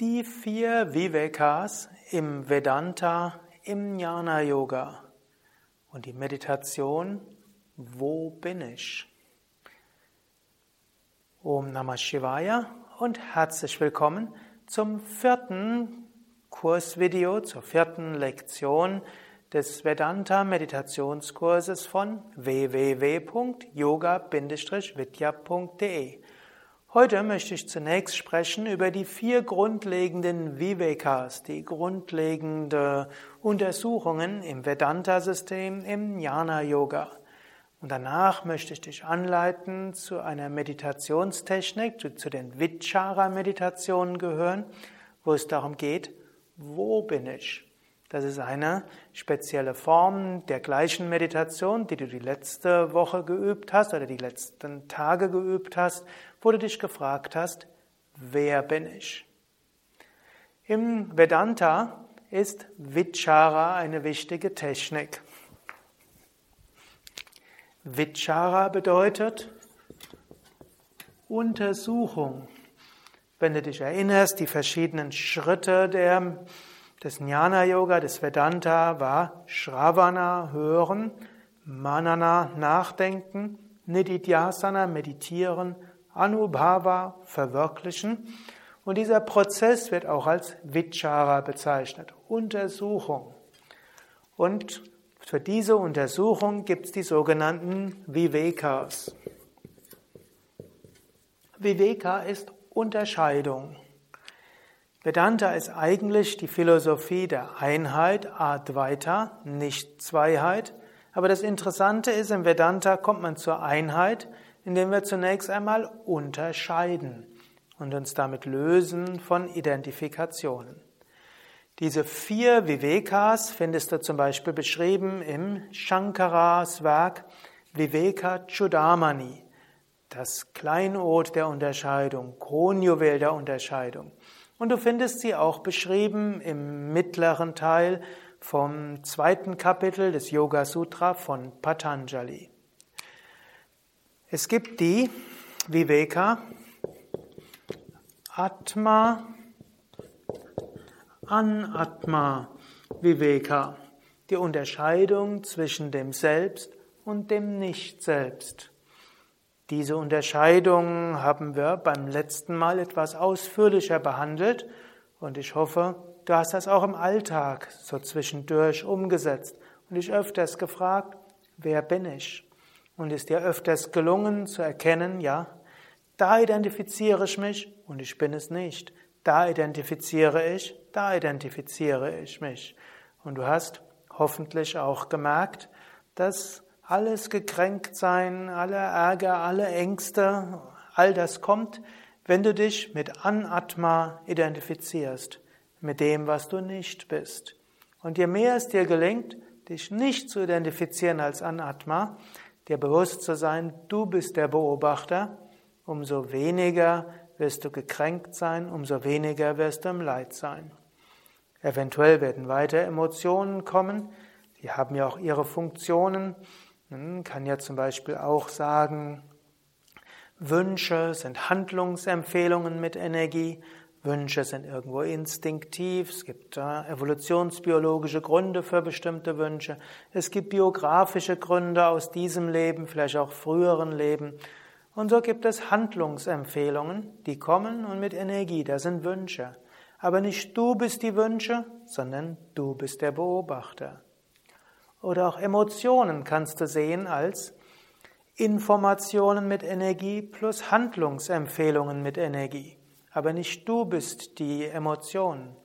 Die vier Vivekas im Vedanta, im Jnana Yoga und die Meditation, wo bin ich? Om Namah Shivaya und herzlich willkommen zum vierten Kursvideo, zur vierten Lektion des Vedanta Meditationskurses von www.yoga-vidya.de. Heute möchte ich zunächst sprechen über die vier grundlegenden Vivekas, die grundlegende Untersuchungen im Vedanta-System, im Jnana-Yoga. Und danach möchte ich dich anleiten zu einer Meditationstechnik, die zu den Vichara-Meditationen gehören, wo es darum geht, wo bin ich? Das ist eine spezielle Form der gleichen Meditation, die du die letzte Woche geübt hast oder die letzten Tage geübt hast, wo du dich gefragt hast, wer bin ich? Im Vedanta ist Vichara eine wichtige Technik. Vichara bedeutet Untersuchung. Wenn du dich erinnerst, die verschiedenen Schritte der des Jnana Yoga, des Vedanta war Shravana, hören, Manana, nachdenken, Nididhyasana, meditieren, Anubhava, verwirklichen. Und dieser Prozess wird auch als Vichara bezeichnet, Untersuchung. Und für diese Untersuchung gibt es die sogenannten Vivekas. Viveka ist Unterscheidung. Vedanta ist eigentlich die Philosophie der Einheit, Advaita, nicht Zweiheit. Aber das Interessante ist, im Vedanta kommt man zur Einheit, indem wir zunächst einmal unterscheiden und uns damit lösen von Identifikationen. Diese vier Vivekas findest du zum Beispiel beschrieben im Shankaras Werk Viveka Chudamani, das Kleinod der Unterscheidung, Kronjuwel der Unterscheidung. Und du findest sie auch beschrieben im mittleren Teil vom zweiten Kapitel des Yoga Sutra von Patanjali. Es gibt die Viveka, Atma, Anatma, Viveka, die Unterscheidung zwischen dem Selbst und dem Nicht-Selbst. Diese Unterscheidung haben wir beim letzten Mal etwas ausführlicher behandelt und ich hoffe, du hast das auch im Alltag so zwischendurch umgesetzt und dich öfters gefragt, wer bin ich? Und ist dir öfters gelungen zu erkennen, ja, da identifiziere ich mich und ich bin es nicht. Da identifiziere ich, da identifiziere ich mich. Und du hast hoffentlich auch gemerkt, dass alles Gekränktsein, alle Ärger, alle Ängste, all das kommt, wenn du dich mit Anatma identifizierst, mit dem, was du nicht bist. Und je mehr es dir gelingt, dich nicht zu identifizieren als Anatma, dir bewusst zu sein, du bist der Beobachter, umso weniger wirst du gekränkt sein, umso weniger wirst du im Leid sein. Eventuell werden weiter Emotionen kommen, die haben ja auch ihre Funktionen, man kann ja zum Beispiel auch sagen, Wünsche sind Handlungsempfehlungen mit Energie. Wünsche sind irgendwo instinktiv. Es gibt äh, evolutionsbiologische Gründe für bestimmte Wünsche. Es gibt biografische Gründe aus diesem Leben, vielleicht auch früheren Leben. Und so gibt es Handlungsempfehlungen, die kommen und mit Energie, da sind Wünsche. Aber nicht du bist die Wünsche, sondern du bist der Beobachter. Oder auch Emotionen kannst du sehen als Informationen mit Energie plus Handlungsempfehlungen mit Energie. Aber nicht du bist die Emotion.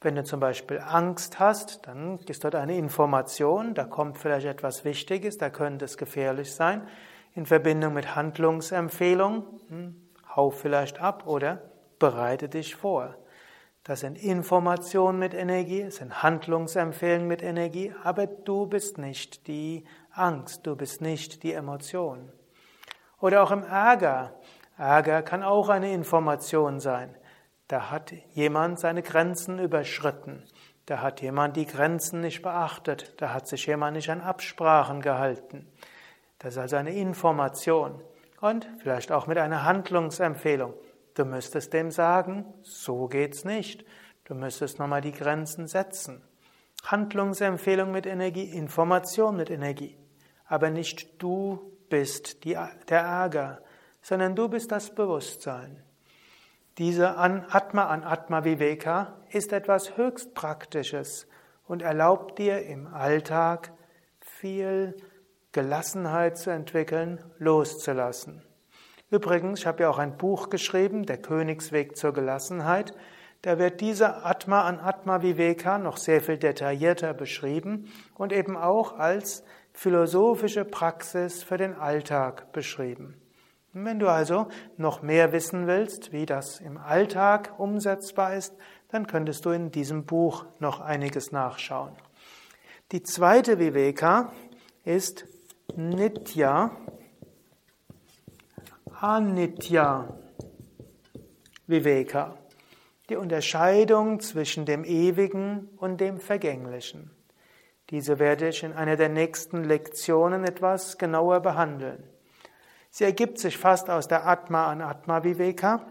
Wenn du zum Beispiel Angst hast, dann ist dort eine Information, da kommt vielleicht etwas Wichtiges, da könnte es gefährlich sein. In Verbindung mit Handlungsempfehlung, hm, hau vielleicht ab oder bereite dich vor. Das sind Informationen mit Energie, es sind Handlungsempfehlungen mit Energie, aber du bist nicht die Angst, du bist nicht die Emotion. Oder auch im Ärger. Ärger kann auch eine Information sein. Da hat jemand seine Grenzen überschritten. Da hat jemand die Grenzen nicht beachtet. Da hat sich jemand nicht an Absprachen gehalten. Das ist also eine Information. Und vielleicht auch mit einer Handlungsempfehlung. Du müsstest dem sagen, so geht's nicht. Du müsstest nochmal die Grenzen setzen. Handlungsempfehlung mit Energie, Information mit Energie. Aber nicht du bist die, der Ärger, sondern du bist das Bewusstsein. Diese Atma an Atma Viveka ist etwas höchst Praktisches und erlaubt dir im Alltag viel Gelassenheit zu entwickeln, loszulassen. Übrigens, ich habe ja auch ein Buch geschrieben, Der Königsweg zur Gelassenheit. Da wird diese Atma an Atma Viveka noch sehr viel detaillierter beschrieben und eben auch als philosophische Praxis für den Alltag beschrieben. Wenn du also noch mehr wissen willst, wie das im Alltag umsetzbar ist, dann könntest du in diesem Buch noch einiges nachschauen. Die zweite Viveka ist Nitya, Anitya Viveka. Die Unterscheidung zwischen dem Ewigen und dem Vergänglichen. Diese werde ich in einer der nächsten Lektionen etwas genauer behandeln. Sie ergibt sich fast aus der Atma an Atma Viveka,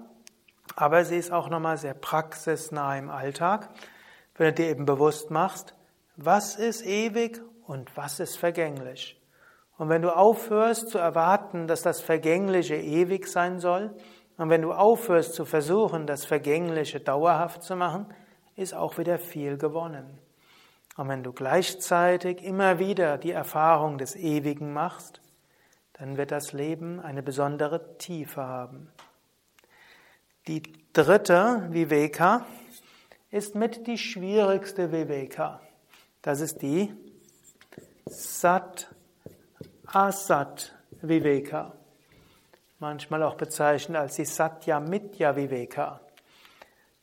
aber sie ist auch nochmal sehr praxisnah im Alltag, wenn du dir eben bewusst machst, was ist ewig und was ist vergänglich. Und wenn du aufhörst zu erwarten, dass das Vergängliche ewig sein soll, und wenn du aufhörst zu versuchen, das Vergängliche dauerhaft zu machen, ist auch wieder viel gewonnen. Und wenn du gleichzeitig immer wieder die Erfahrung des Ewigen machst, dann wird das Leben eine besondere Tiefe haben. Die dritte Viveka ist mit die schwierigste Viveka. Das ist die Sat Asat Viveka. Manchmal auch bezeichnet als die Satya Mitya Viveka.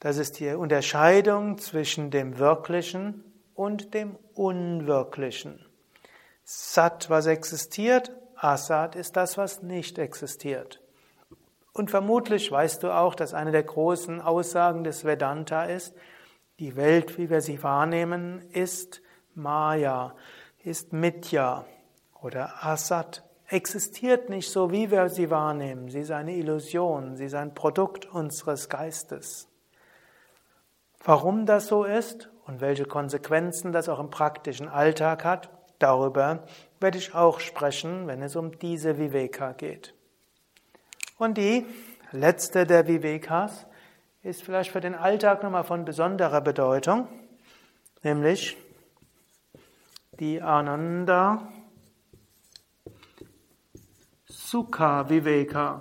Das ist die Unterscheidung zwischen dem Wirklichen und dem Unwirklichen. Sat, was existiert, Asat ist das, was nicht existiert. Und vermutlich weißt du auch, dass eine der großen Aussagen des Vedanta ist, die Welt, wie wir sie wahrnehmen, ist Maya, ist Mitya oder Asat, existiert nicht so, wie wir sie wahrnehmen. Sie ist eine Illusion, sie ist ein Produkt unseres Geistes. Warum das so ist und welche Konsequenzen das auch im praktischen Alltag hat, darüber werde ich auch sprechen, wenn es um diese Viveka geht. Und die letzte der Vivekas ist vielleicht für den Alltag nochmal von besonderer Bedeutung, nämlich die Ananda Sukha Viveka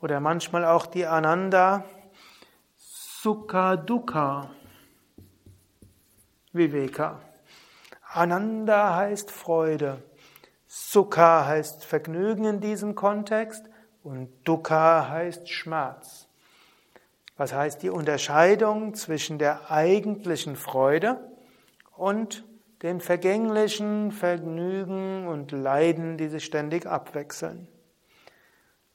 oder manchmal auch die Ananda Sukha Dukkha Viveka. Ananda heißt Freude. Sukha heißt Vergnügen in diesem Kontext und Dukkha heißt Schmerz. Was heißt die Unterscheidung zwischen der eigentlichen Freude und den vergänglichen Vergnügen und Leiden, die sich ständig abwechseln.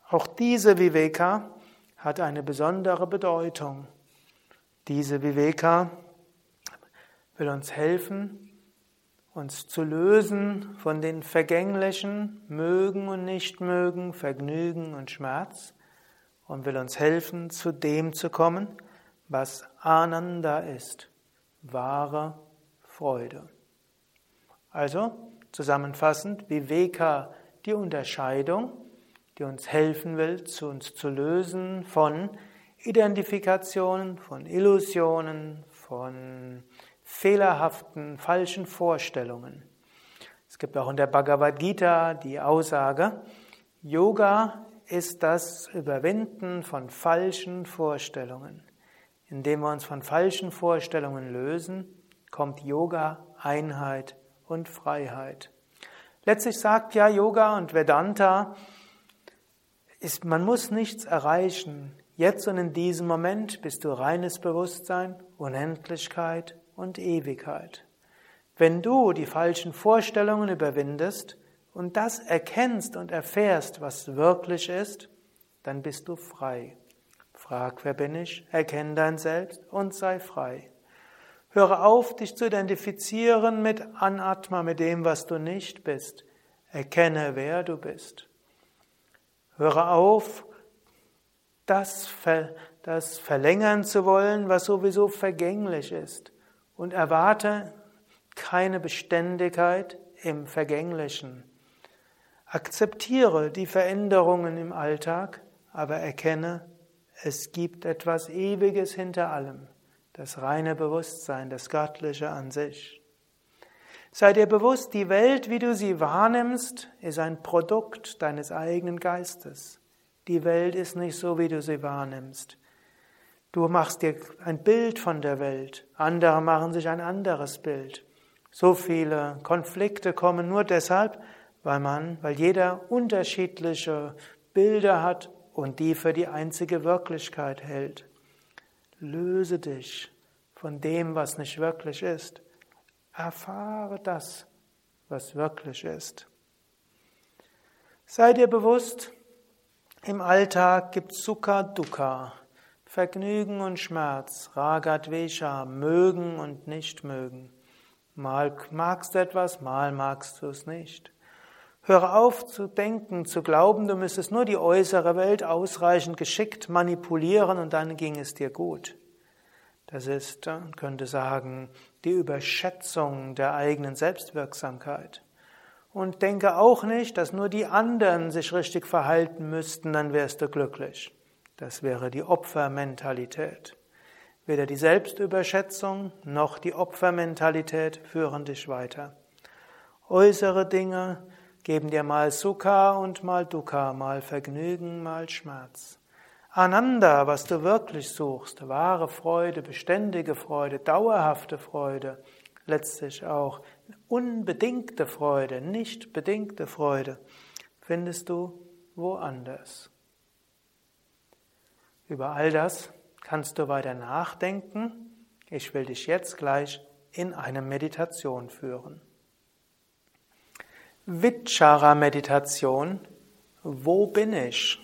Auch diese Viveka hat eine besondere Bedeutung. Diese Viveka will uns helfen, uns zu lösen von den vergänglichen Mögen und Nichtmögen, Vergnügen und Schmerz und will uns helfen, zu dem zu kommen, was Ananda ist, wahre Freude. Also zusammenfassend, Viveka, die Unterscheidung, die uns helfen will, zu uns zu lösen von Identifikationen, von Illusionen, von fehlerhaften, falschen Vorstellungen. Es gibt auch in der Bhagavad Gita die Aussage, Yoga ist das Überwinden von falschen Vorstellungen. Indem wir uns von falschen Vorstellungen lösen, kommt Yoga, Einheit und Freiheit. Letztlich sagt ja Yoga und Vedanta, ist, man muss nichts erreichen. Jetzt und in diesem Moment bist du reines Bewusstsein, Unendlichkeit und Ewigkeit. Wenn du die falschen Vorstellungen überwindest und das erkennst und erfährst, was wirklich ist, dann bist du frei. Frag, wer bin ich? Erkenn dein Selbst und sei frei. Höre auf, dich zu identifizieren mit Anatma, mit dem, was du nicht bist. Erkenne, wer du bist. Höre auf, das, das verlängern zu wollen, was sowieso vergänglich ist. Und erwarte keine Beständigkeit im Vergänglichen. Akzeptiere die Veränderungen im Alltag, aber erkenne, es gibt etwas Ewiges hinter allem, das reine Bewusstsein, das Göttliche an sich. Sei dir bewusst, die Welt, wie du sie wahrnimmst, ist ein Produkt deines eigenen Geistes. Die Welt ist nicht so, wie du sie wahrnimmst. Du machst dir ein Bild von der Welt, andere machen sich ein anderes Bild. So viele Konflikte kommen nur deshalb, weil man, weil jeder unterschiedliche Bilder hat und die für die einzige Wirklichkeit hält. Löse dich von dem, was nicht wirklich ist. Erfahre das, was wirklich ist. Sei dir bewusst, im Alltag gibt es Sukha Dukkha, Vergnügen und Schmerz, Ragat Vesha, mögen und nicht mögen. Mal magst du etwas, mal magst du es nicht. Höre auf zu denken, zu glauben, du müsstest nur die äußere Welt ausreichend geschickt manipulieren und dann ging es dir gut. Das ist, man könnte sagen, die Überschätzung der eigenen Selbstwirksamkeit. Und denke auch nicht, dass nur die anderen sich richtig verhalten müssten, dann wärst du glücklich. Das wäre die Opfermentalität. Weder die Selbstüberschätzung noch die Opfermentalität führen dich weiter. Äußere Dinge geben dir mal Sukha und mal Dukkha, mal Vergnügen, mal Schmerz. Ananda, was du wirklich suchst, wahre Freude, beständige Freude, dauerhafte Freude, letztlich auch unbedingte Freude, nicht bedingte Freude, findest du woanders. Über all das kannst du weiter nachdenken. Ich will dich jetzt gleich in eine Meditation führen. Vichara-Meditation. Wo bin ich?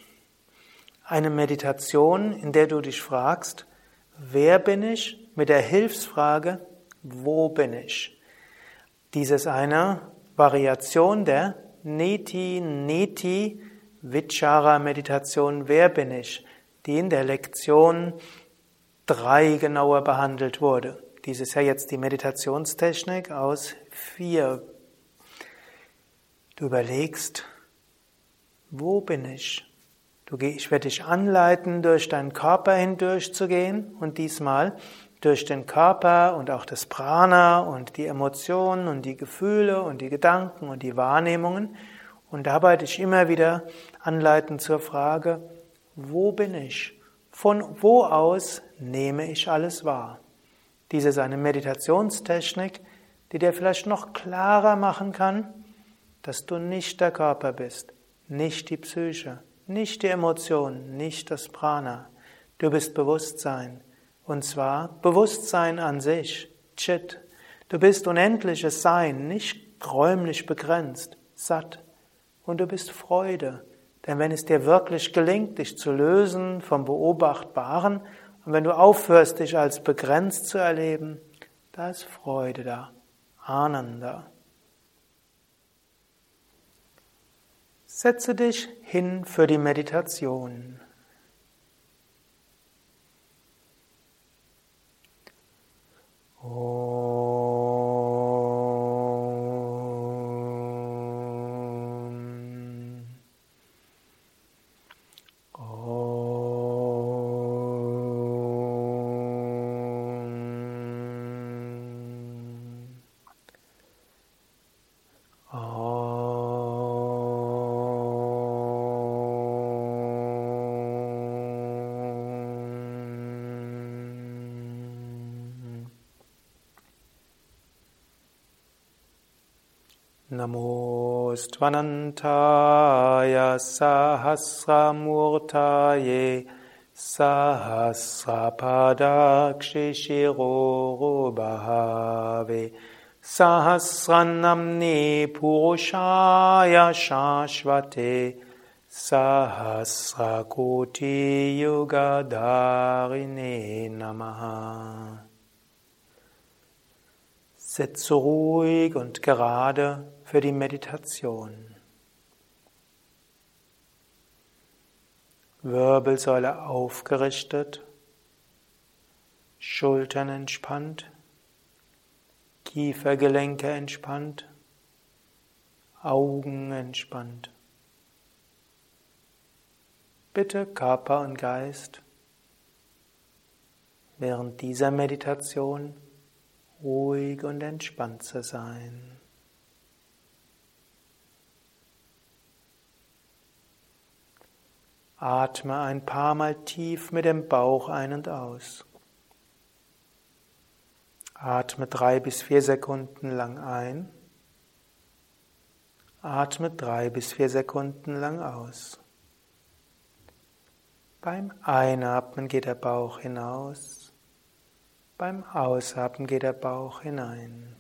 Eine Meditation, in der du dich fragst, wer bin ich? Mit der Hilfsfrage, wo bin ich? Dies ist eine Variation der Neti Neti Vichara Meditation, wer bin ich? Die in der Lektion drei genauer behandelt wurde. Dies ist ja jetzt die Meditationstechnik aus vier. Du überlegst, wo bin ich? Ich werde dich anleiten, durch deinen Körper hindurchzugehen und diesmal durch den Körper und auch das Prana und die Emotionen und die Gefühle und die Gedanken und die Wahrnehmungen und dabei dich immer wieder anleiten zur Frage, wo bin ich? Von wo aus nehme ich alles wahr? Diese ist eine Meditationstechnik, die dir vielleicht noch klarer machen kann, dass du nicht der Körper bist, nicht die Psyche, nicht die Emotionen, nicht das Prana. Du bist Bewusstsein. Und zwar Bewusstsein an sich, Chit. Du bist unendliches Sein, nicht räumlich begrenzt, satt. Und du bist Freude. Denn wenn es dir wirklich gelingt, dich zu lösen vom Beobachtbaren und wenn du aufhörst, dich als begrenzt zu erleben, da ist Freude da, Ananda. Setze dich hin für die Meditation. Oh. Namaste Sahasramurtaye Sahasrapadakshishirobhave Sahasranamni Purushaya Shashvate Sahasrakoti Yugadharine Namaha Sitze ruhig und gerade für die Meditation. Wirbelsäule aufgerichtet, Schultern entspannt, Kiefergelenke entspannt, Augen entspannt. Bitte Körper und Geist während dieser Meditation ruhig und entspannt zu sein. Atme ein paar Mal tief mit dem Bauch ein und aus. Atme drei bis vier Sekunden lang ein. Atme drei bis vier Sekunden lang aus. Beim Einatmen geht der Bauch hinaus. Beim Ausatmen geht der Bauch hinein.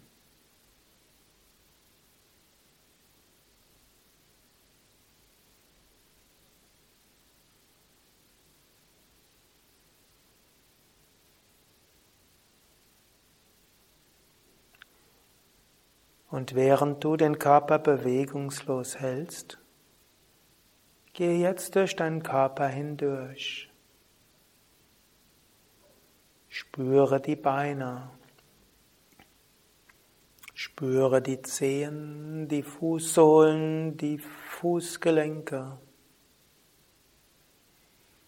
Und während du den Körper bewegungslos hältst, gehe jetzt durch deinen Körper hindurch. Spüre die Beine. Spüre die Zehen, die Fußsohlen, die Fußgelenke.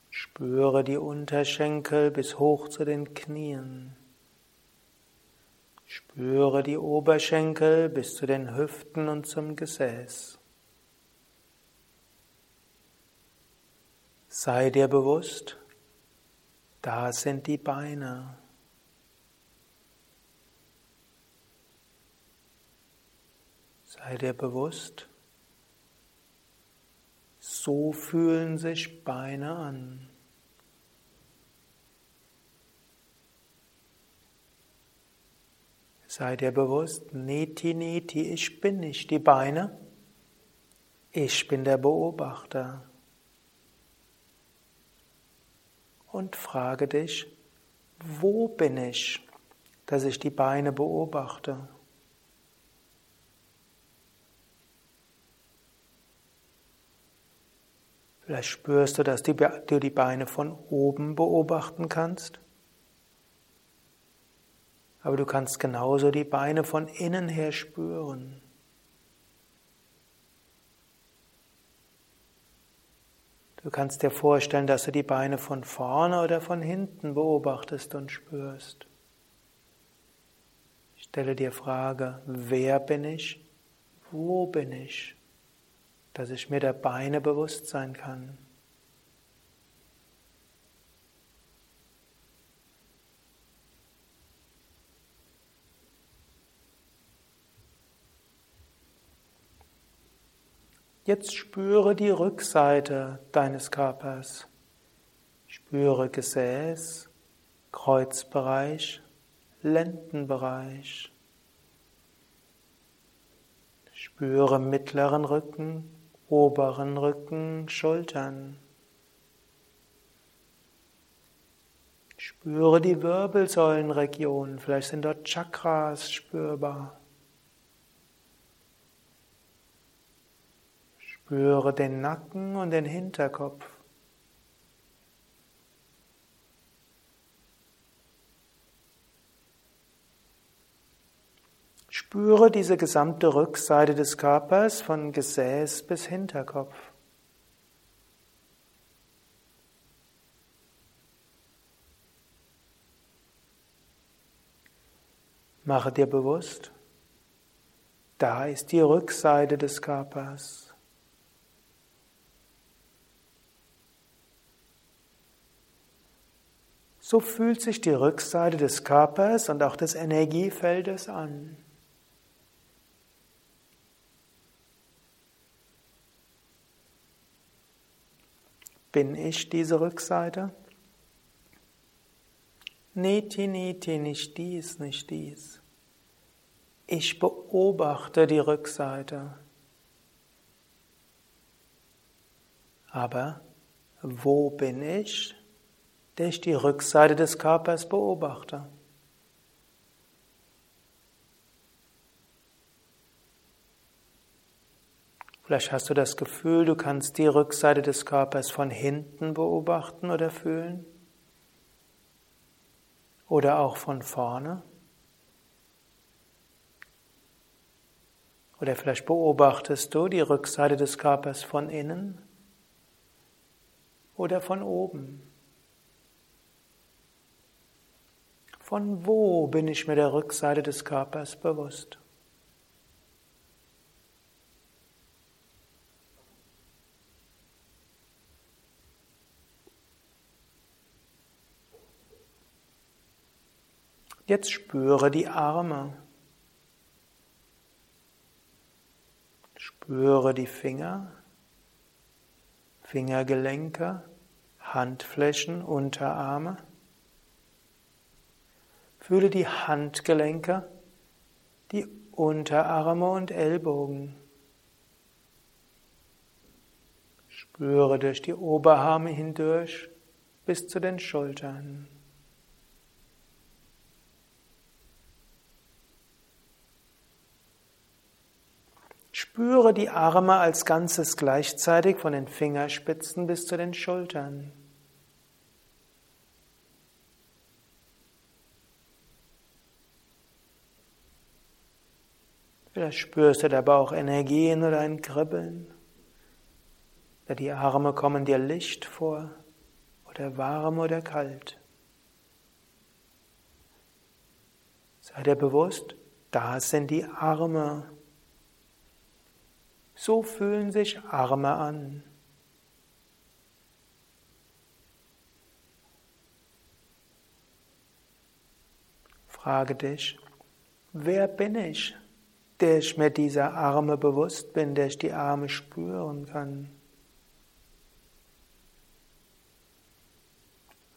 Spüre die Unterschenkel bis hoch zu den Knien. Spüre die Oberschenkel bis zu den Hüften und zum Gesäß. Sei dir bewusst, da sind die Beine. Sei dir bewusst, so fühlen sich Beine an. Sei dir bewusst, Neti Neti, ich bin nicht die Beine, ich bin der Beobachter. Und frage dich, wo bin ich, dass ich die Beine beobachte? Vielleicht spürst du, dass du die Beine von oben beobachten kannst. Aber du kannst genauso die Beine von innen her spüren. Du kannst dir vorstellen, dass du die Beine von vorne oder von hinten beobachtest und spürst. Ich stelle dir Frage, wer bin ich? Wo bin ich? Dass ich mir der Beine bewusst sein kann. Jetzt spüre die Rückseite deines Körpers. Spüre Gesäß, Kreuzbereich, Lendenbereich. Spüre mittleren Rücken, oberen Rücken, Schultern. Spüre die Wirbelsäulenregion, vielleicht sind dort Chakras spürbar. Spüre den Nacken und den Hinterkopf. Spüre diese gesamte Rückseite des Körpers von Gesäß bis Hinterkopf. Mache dir bewusst, da ist die Rückseite des Körpers. So fühlt sich die Rückseite des Körpers und auch des Energiefeldes an. Bin ich diese Rückseite? Neti, neti, nicht dies, nicht dies. Ich beobachte die Rückseite. Aber wo bin ich? Der ich die Rückseite des Körpers beobachte. Vielleicht hast du das Gefühl, du kannst die Rückseite des Körpers von hinten beobachten oder fühlen. Oder auch von vorne. Oder vielleicht beobachtest du die Rückseite des Körpers von innen oder von oben. Von wo bin ich mir der Rückseite des Körpers bewusst? Jetzt spüre die Arme. Spüre die Finger, Fingergelenke, Handflächen, Unterarme. Fühle die Handgelenke, die Unterarme und Ellbogen. Spüre durch die Oberarme hindurch bis zu den Schultern. Spüre die Arme als Ganzes gleichzeitig von den Fingerspitzen bis zu den Schultern. Vielleicht spürst du dabei auch Energien oder ein Kribbeln. Oder die Arme kommen dir Licht vor oder warm oder kalt. Sei dir bewusst, da sind die Arme. So fühlen sich Arme an. Frage dich, wer bin ich? Der ich mir dieser Arme bewusst bin, der ich die Arme spüren kann.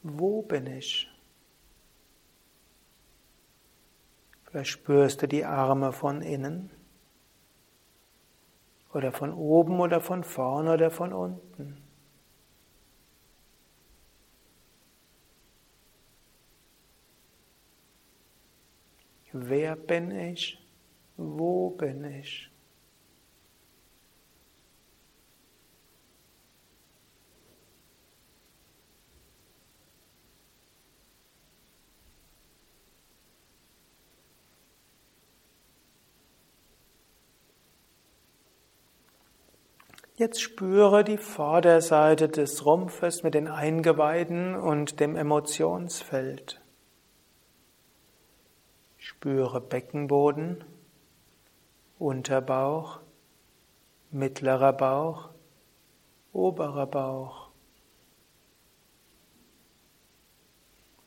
Wo bin ich? Vielleicht spürst du die Arme von innen oder von oben oder von vorne oder von unten. Wer bin ich? Wo bin ich? Jetzt spüre die Vorderseite des Rumpfes mit den Eingeweiden und dem Emotionsfeld. Spüre Beckenboden. Unterbauch, mittlerer Bauch, oberer Bauch.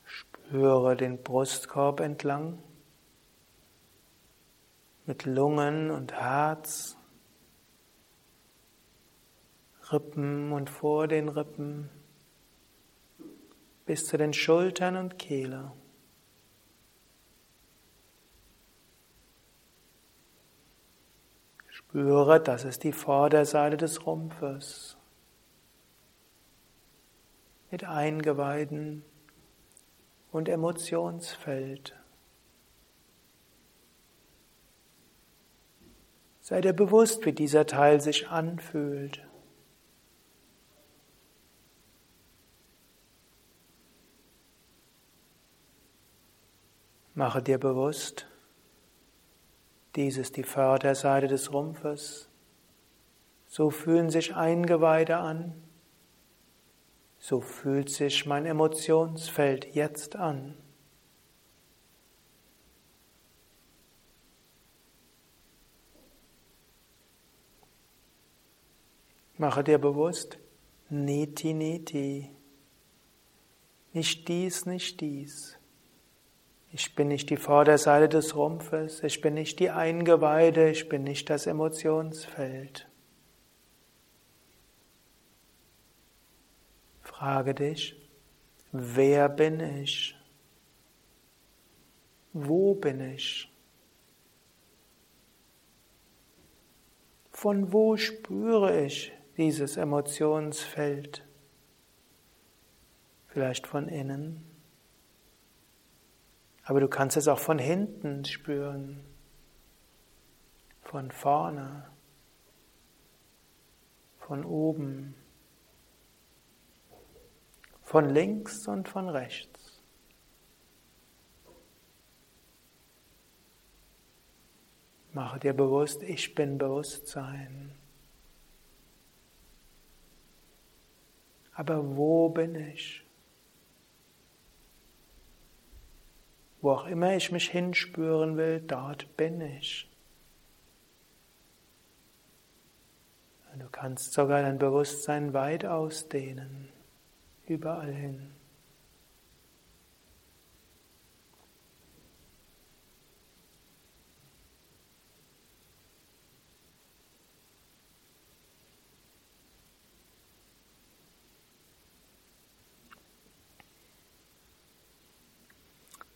Spüre den Brustkorb entlang mit Lungen und Herz, Rippen und vor den Rippen bis zu den Schultern und Kehle. Spüre, das ist die Vorderseite des Rumpfes. Mit Eingeweiden und Emotionsfeld. Sei dir bewusst, wie dieser Teil sich anfühlt. Mache dir bewusst, dies ist die Vorderseite des Rumpfes. So fühlen sich Eingeweide an. So fühlt sich mein Emotionsfeld jetzt an. Mache dir bewusst, Neti, Neti. Nicht dies, nicht dies. Ich bin nicht die Vorderseite des Rumpfes, ich bin nicht die Eingeweide, ich bin nicht das Emotionsfeld. Frage dich, wer bin ich? Wo bin ich? Von wo spüre ich dieses Emotionsfeld? Vielleicht von innen? Aber du kannst es auch von hinten spüren, von vorne. von oben, von links und von rechts. Mache dir bewusst, ich bin Bewusstsein. Aber wo bin ich? Wo auch immer ich mich hinspüren will, dort bin ich. Du kannst sogar dein Bewusstsein weit ausdehnen, überall hin.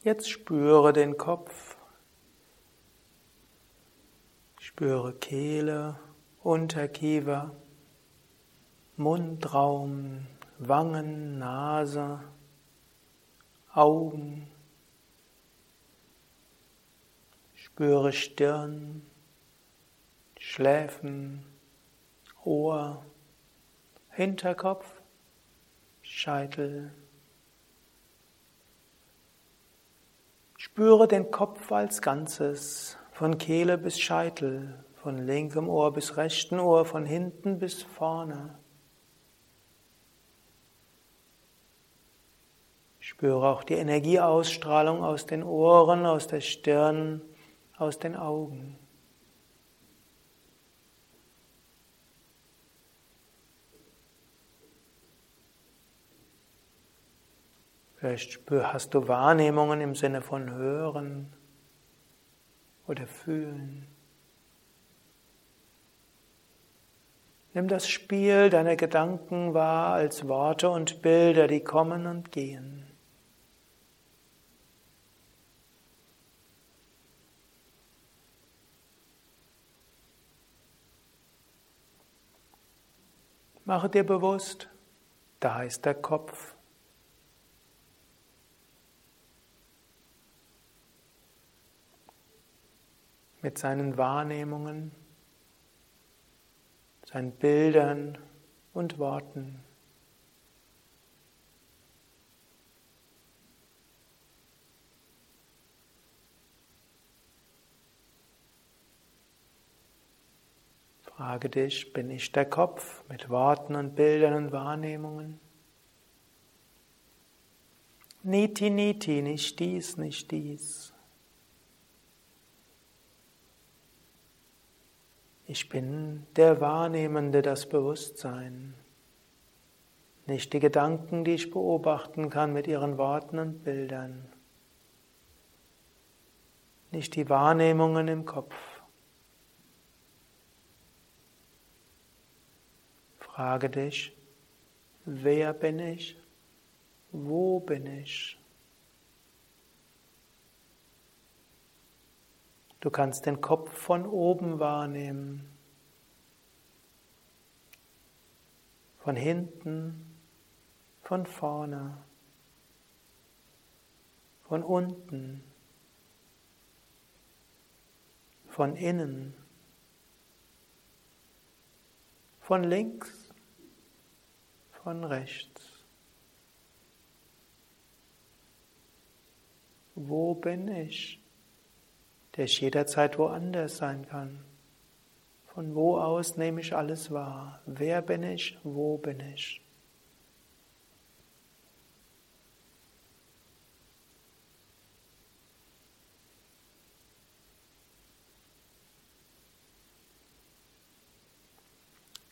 Jetzt spüre den Kopf, spüre Kehle, Unterkiefer, Mundraum, Wangen, Nase, Augen. Spüre Stirn, Schläfen, Ohr, Hinterkopf, Scheitel. Spüre den Kopf als Ganzes, von Kehle bis Scheitel, von linkem Ohr bis rechten Ohr, von hinten bis vorne. Spüre auch die Energieausstrahlung aus den Ohren, aus der Stirn, aus den Augen. Vielleicht hast du Wahrnehmungen im Sinne von hören oder fühlen. Nimm das Spiel deiner Gedanken wahr als Worte und Bilder, die kommen und gehen. Mache dir bewusst, da ist der Kopf. Mit seinen Wahrnehmungen seinen Bildern und Worten. Frage dich, bin ich der Kopf mit Worten und Bildern und Wahrnehmungen? Niti, niti, nicht dies, nicht dies. Ich bin der Wahrnehmende, das Bewusstsein. Nicht die Gedanken, die ich beobachten kann mit ihren Worten und Bildern. Nicht die Wahrnehmungen im Kopf. Frage dich, wer bin ich? Wo bin ich? Du kannst den Kopf von oben wahrnehmen, von hinten, von vorne, von unten, von innen, von links, von rechts. Wo bin ich? Der ich jederzeit woanders sein kann. Von wo aus nehme ich alles wahr? Wer bin ich? Wo bin ich?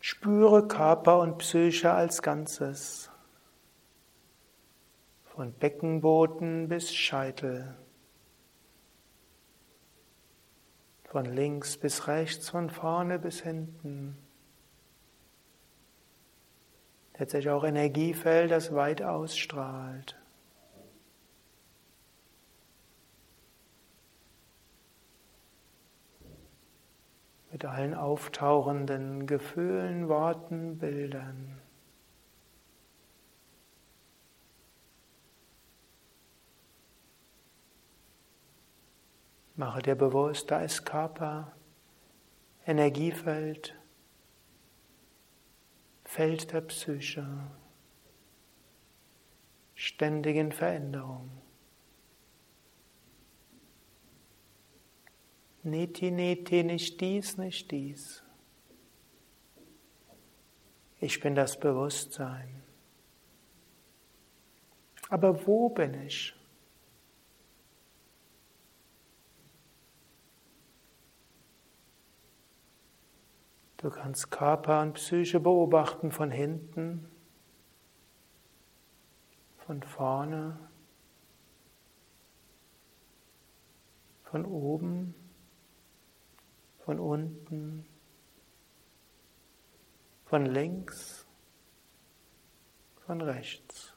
Spüre Körper und Psyche als Ganzes, von Beckenboden bis Scheitel. Von links bis rechts, von vorne bis hinten. Letztlich auch Energiefeld, das weit ausstrahlt. Mit allen auftauchenden Gefühlen, Worten, Bildern. Mache dir bewusst, da ist Körper, Energiefeld, Feld der Psyche, ständig in Veränderung. Neti, neti, nicht dies, nicht dies. Ich bin das Bewusstsein. Aber wo bin ich? Du kannst Körper und Psyche beobachten von hinten, von vorne, von oben, von unten, von links, von rechts,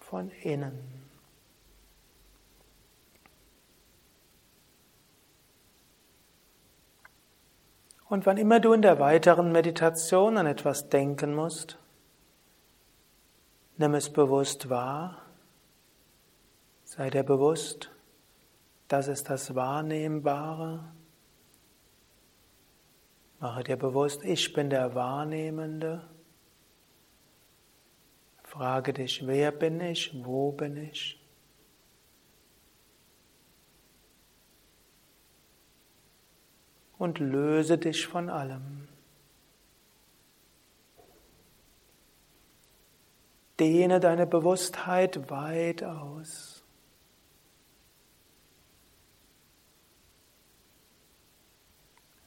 von innen. Und wann immer du in der weiteren Meditation an etwas denken musst, nimm es bewusst wahr, sei dir bewusst, das ist das Wahrnehmbare. Mache dir bewusst, ich bin der Wahrnehmende. Frage dich, wer bin ich, wo bin ich? Und löse dich von allem. Dehne deine Bewusstheit weit aus.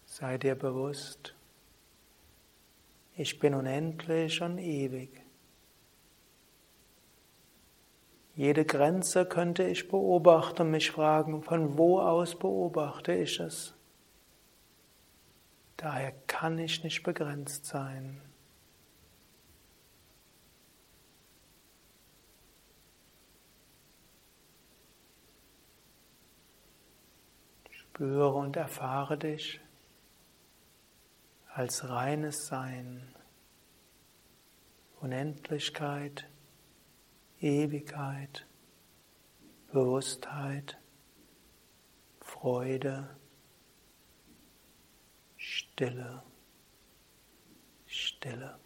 Sei dir bewusst, ich bin unendlich und ewig. Jede Grenze könnte ich beobachten und mich fragen, von wo aus beobachte ich es? Daher kann ich nicht begrenzt sein. Spüre und erfahre dich als reines Sein, Unendlichkeit, Ewigkeit, Bewusstheit, Freude. Stille, Stille.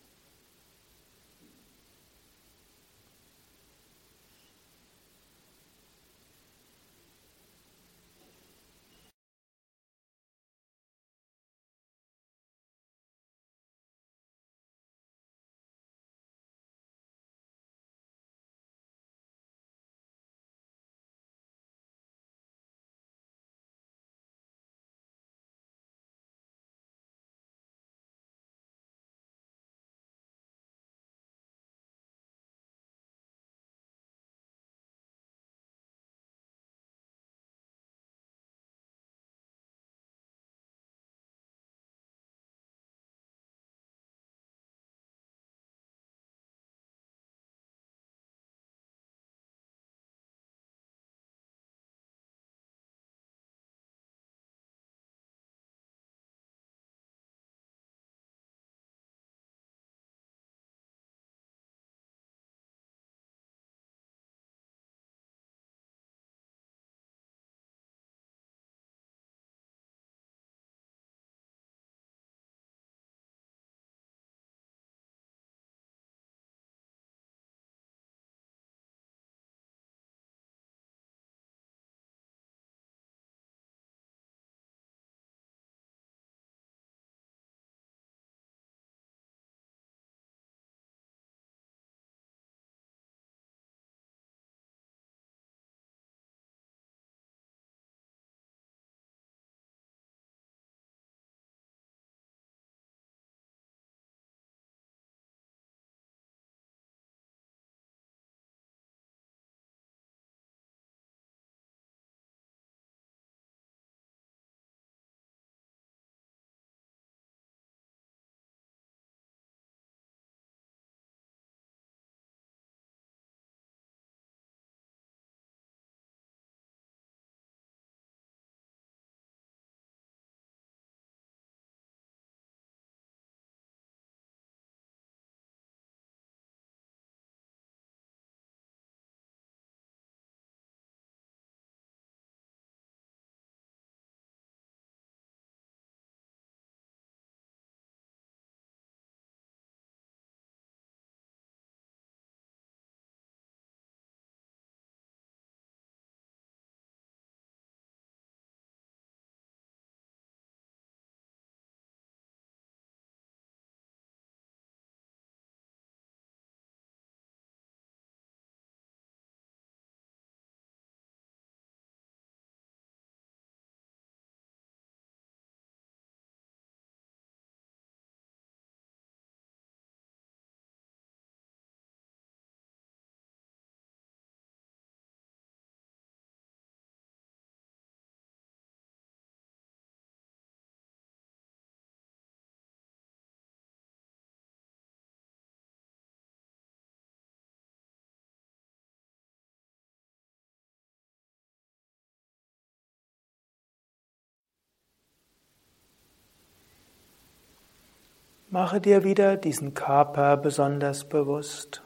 Mache dir wieder diesen Körper besonders bewusst.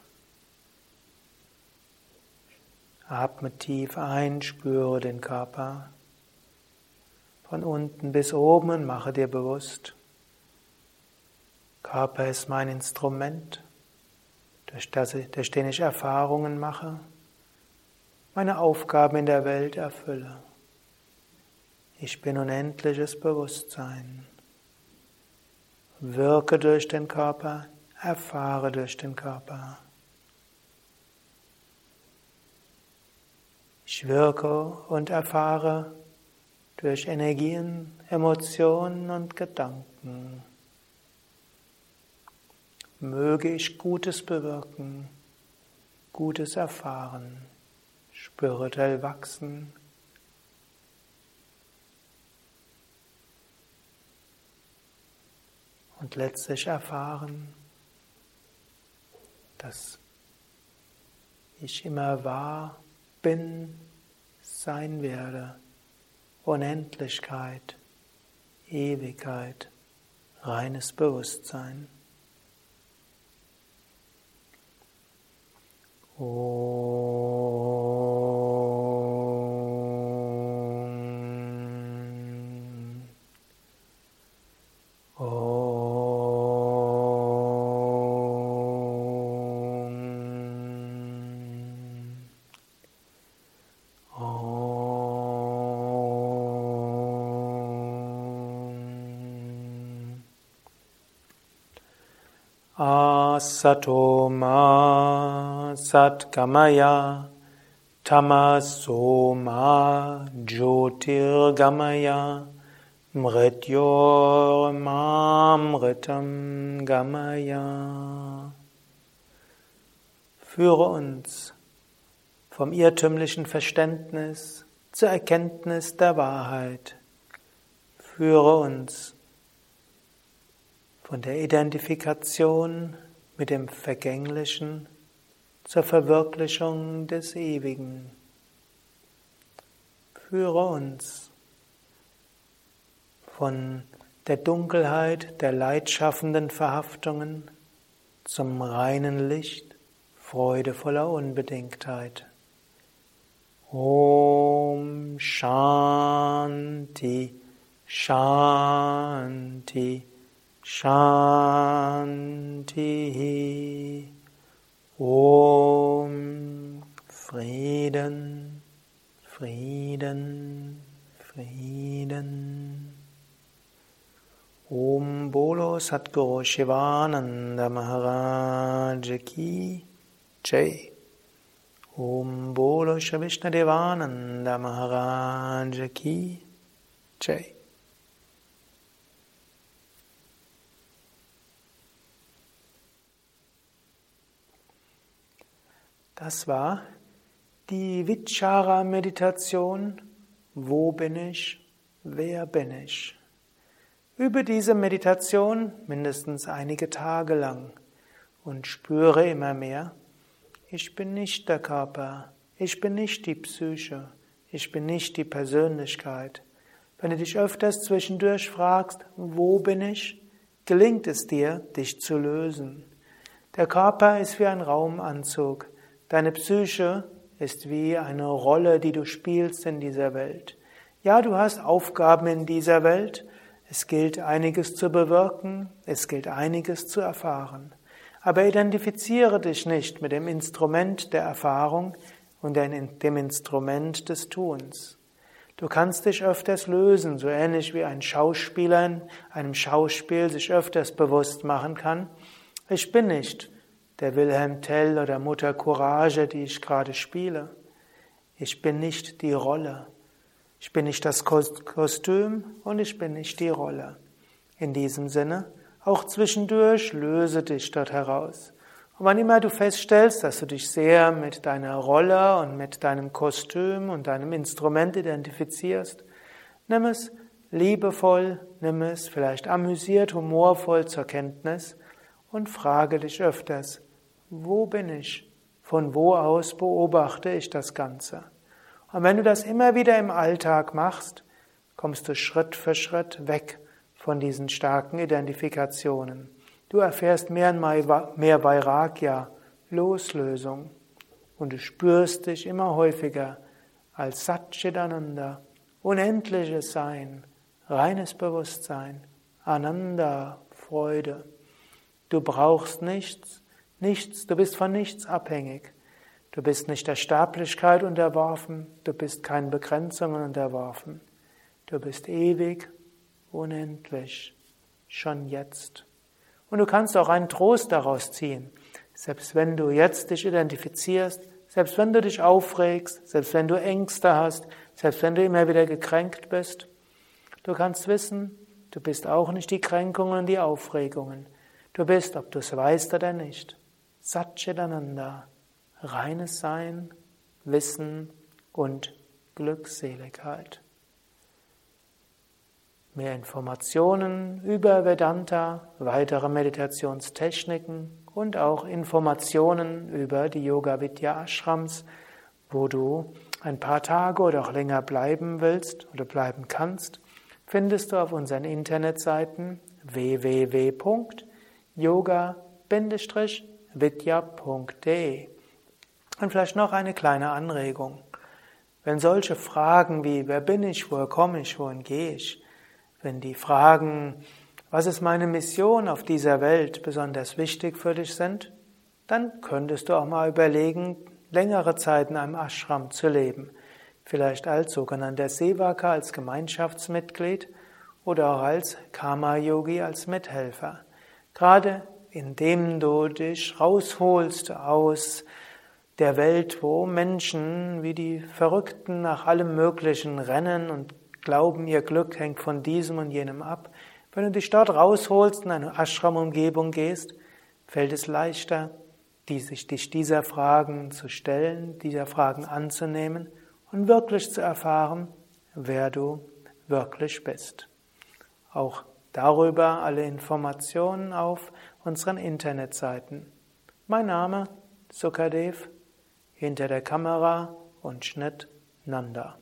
Atme tief ein, spüre den Körper. Von unten bis oben und mache dir bewusst, Körper ist mein Instrument, durch, das, durch den ich Erfahrungen mache, meine Aufgaben in der Welt erfülle. Ich bin unendliches Bewusstsein. Wirke durch den Körper, erfahre durch den Körper. Ich wirke und erfahre durch Energien, Emotionen und Gedanken. Möge ich Gutes bewirken, Gutes erfahren, spirituell wachsen. Und letztlich erfahren, dass ich immer wahr bin, sein werde. Unendlichkeit, Ewigkeit, reines Bewusstsein. Oh. Asatoma Satgamaya Tamasoma Jyotirgamaya Mrityormamritam Gamaya Führe uns vom irrtümlichen Verständnis zur Erkenntnis der Wahrheit. Führe uns von der Identifikation mit dem Vergänglichen zur Verwirklichung des Ewigen. Führe uns von der Dunkelheit der leidschaffenden Verhaftungen zum reinen Licht freudevoller Unbedingtheit. Om Shanti Shanti Shanti Om Frieden, Frieden, Frieden. Om Bolo Satguru Shivananda Maharaj Ki Jai. Om Bolo Shavishna Devananda Maharaj Ki Jai. Das war die Vichara-Meditation. Wo bin ich? Wer bin ich? Übe diese Meditation mindestens einige Tage lang und spüre immer mehr, ich bin nicht der Körper, ich bin nicht die Psyche, ich bin nicht die Persönlichkeit. Wenn du dich öfters zwischendurch fragst, wo bin ich, gelingt es dir, dich zu lösen. Der Körper ist wie ein Raumanzug. Deine Psyche ist wie eine Rolle, die du spielst in dieser Welt. Ja, du hast Aufgaben in dieser Welt. Es gilt einiges zu bewirken. Es gilt einiges zu erfahren. Aber identifiziere dich nicht mit dem Instrument der Erfahrung und dem Instrument des Tuns. Du kannst dich öfters lösen, so ähnlich wie ein Schauspieler in einem Schauspiel sich öfters bewusst machen kann. Ich bin nicht der Wilhelm Tell oder Mutter Courage, die ich gerade spiele. Ich bin nicht die Rolle. Ich bin nicht das Kostüm und ich bin nicht die Rolle. In diesem Sinne, auch zwischendurch löse dich dort heraus. Und wann immer du feststellst, dass du dich sehr mit deiner Rolle und mit deinem Kostüm und deinem Instrument identifizierst, nimm es liebevoll, nimm es vielleicht amüsiert, humorvoll zur Kenntnis und frage dich öfters, wo bin ich? Von wo aus beobachte ich das Ganze? Und wenn du das immer wieder im Alltag machst, kommst du Schritt für Schritt weg von diesen starken Identifikationen. Du erfährst mehr und mehr Vairagya, Loslösung. Und du spürst dich immer häufiger als Satchitananda, unendliches Sein, reines Bewusstsein, Ananda, Freude. Du brauchst nichts, nichts, du bist von nichts abhängig. Du bist nicht der Sterblichkeit unterworfen, du bist keinen Begrenzungen unterworfen. Du bist ewig, unendlich, schon jetzt. Und du kannst auch einen Trost daraus ziehen. Selbst wenn du jetzt dich identifizierst, selbst wenn du dich aufregst, selbst wenn du Ängste hast, selbst wenn du immer wieder gekränkt bist, du kannst wissen, du bist auch nicht die Kränkungen und die Aufregungen. Du bist, ob du es weißt oder nicht, Satchitananda, reines Sein, Wissen und Glückseligkeit. Mehr Informationen über Vedanta, weitere Meditationstechniken und auch Informationen über die Yoga Vidya Ashrams, wo du ein paar Tage oder auch länger bleiben willst oder bleiben kannst, findest du auf unseren Internetseiten www.yoga-vidya.de. Und vielleicht noch eine kleine Anregung. Wenn solche Fragen wie wer bin ich, woher komme ich, wohin gehe ich, wenn die Fragen, was ist meine Mission auf dieser Welt, besonders wichtig für dich sind, dann könntest du auch mal überlegen, längere Zeit in einem Ashram zu leben. Vielleicht als sogenannter Sevaka, als Gemeinschaftsmitglied oder auch als Karma-Yogi, als Mithelfer. Gerade indem du dich rausholst aus der Welt, wo Menschen wie die Verrückten nach allem Möglichen rennen und glauben, ihr Glück hängt von diesem und jenem ab. Wenn du dich dort rausholst, in eine Ashram-Umgebung gehst, fällt es leichter, die, sich dich dieser Fragen zu stellen, dieser Fragen anzunehmen und wirklich zu erfahren, wer du wirklich bist. Auch darüber alle Informationen auf unseren Internetseiten. Mein Name Sukadev, hinter der Kamera und Schnitt Nanda.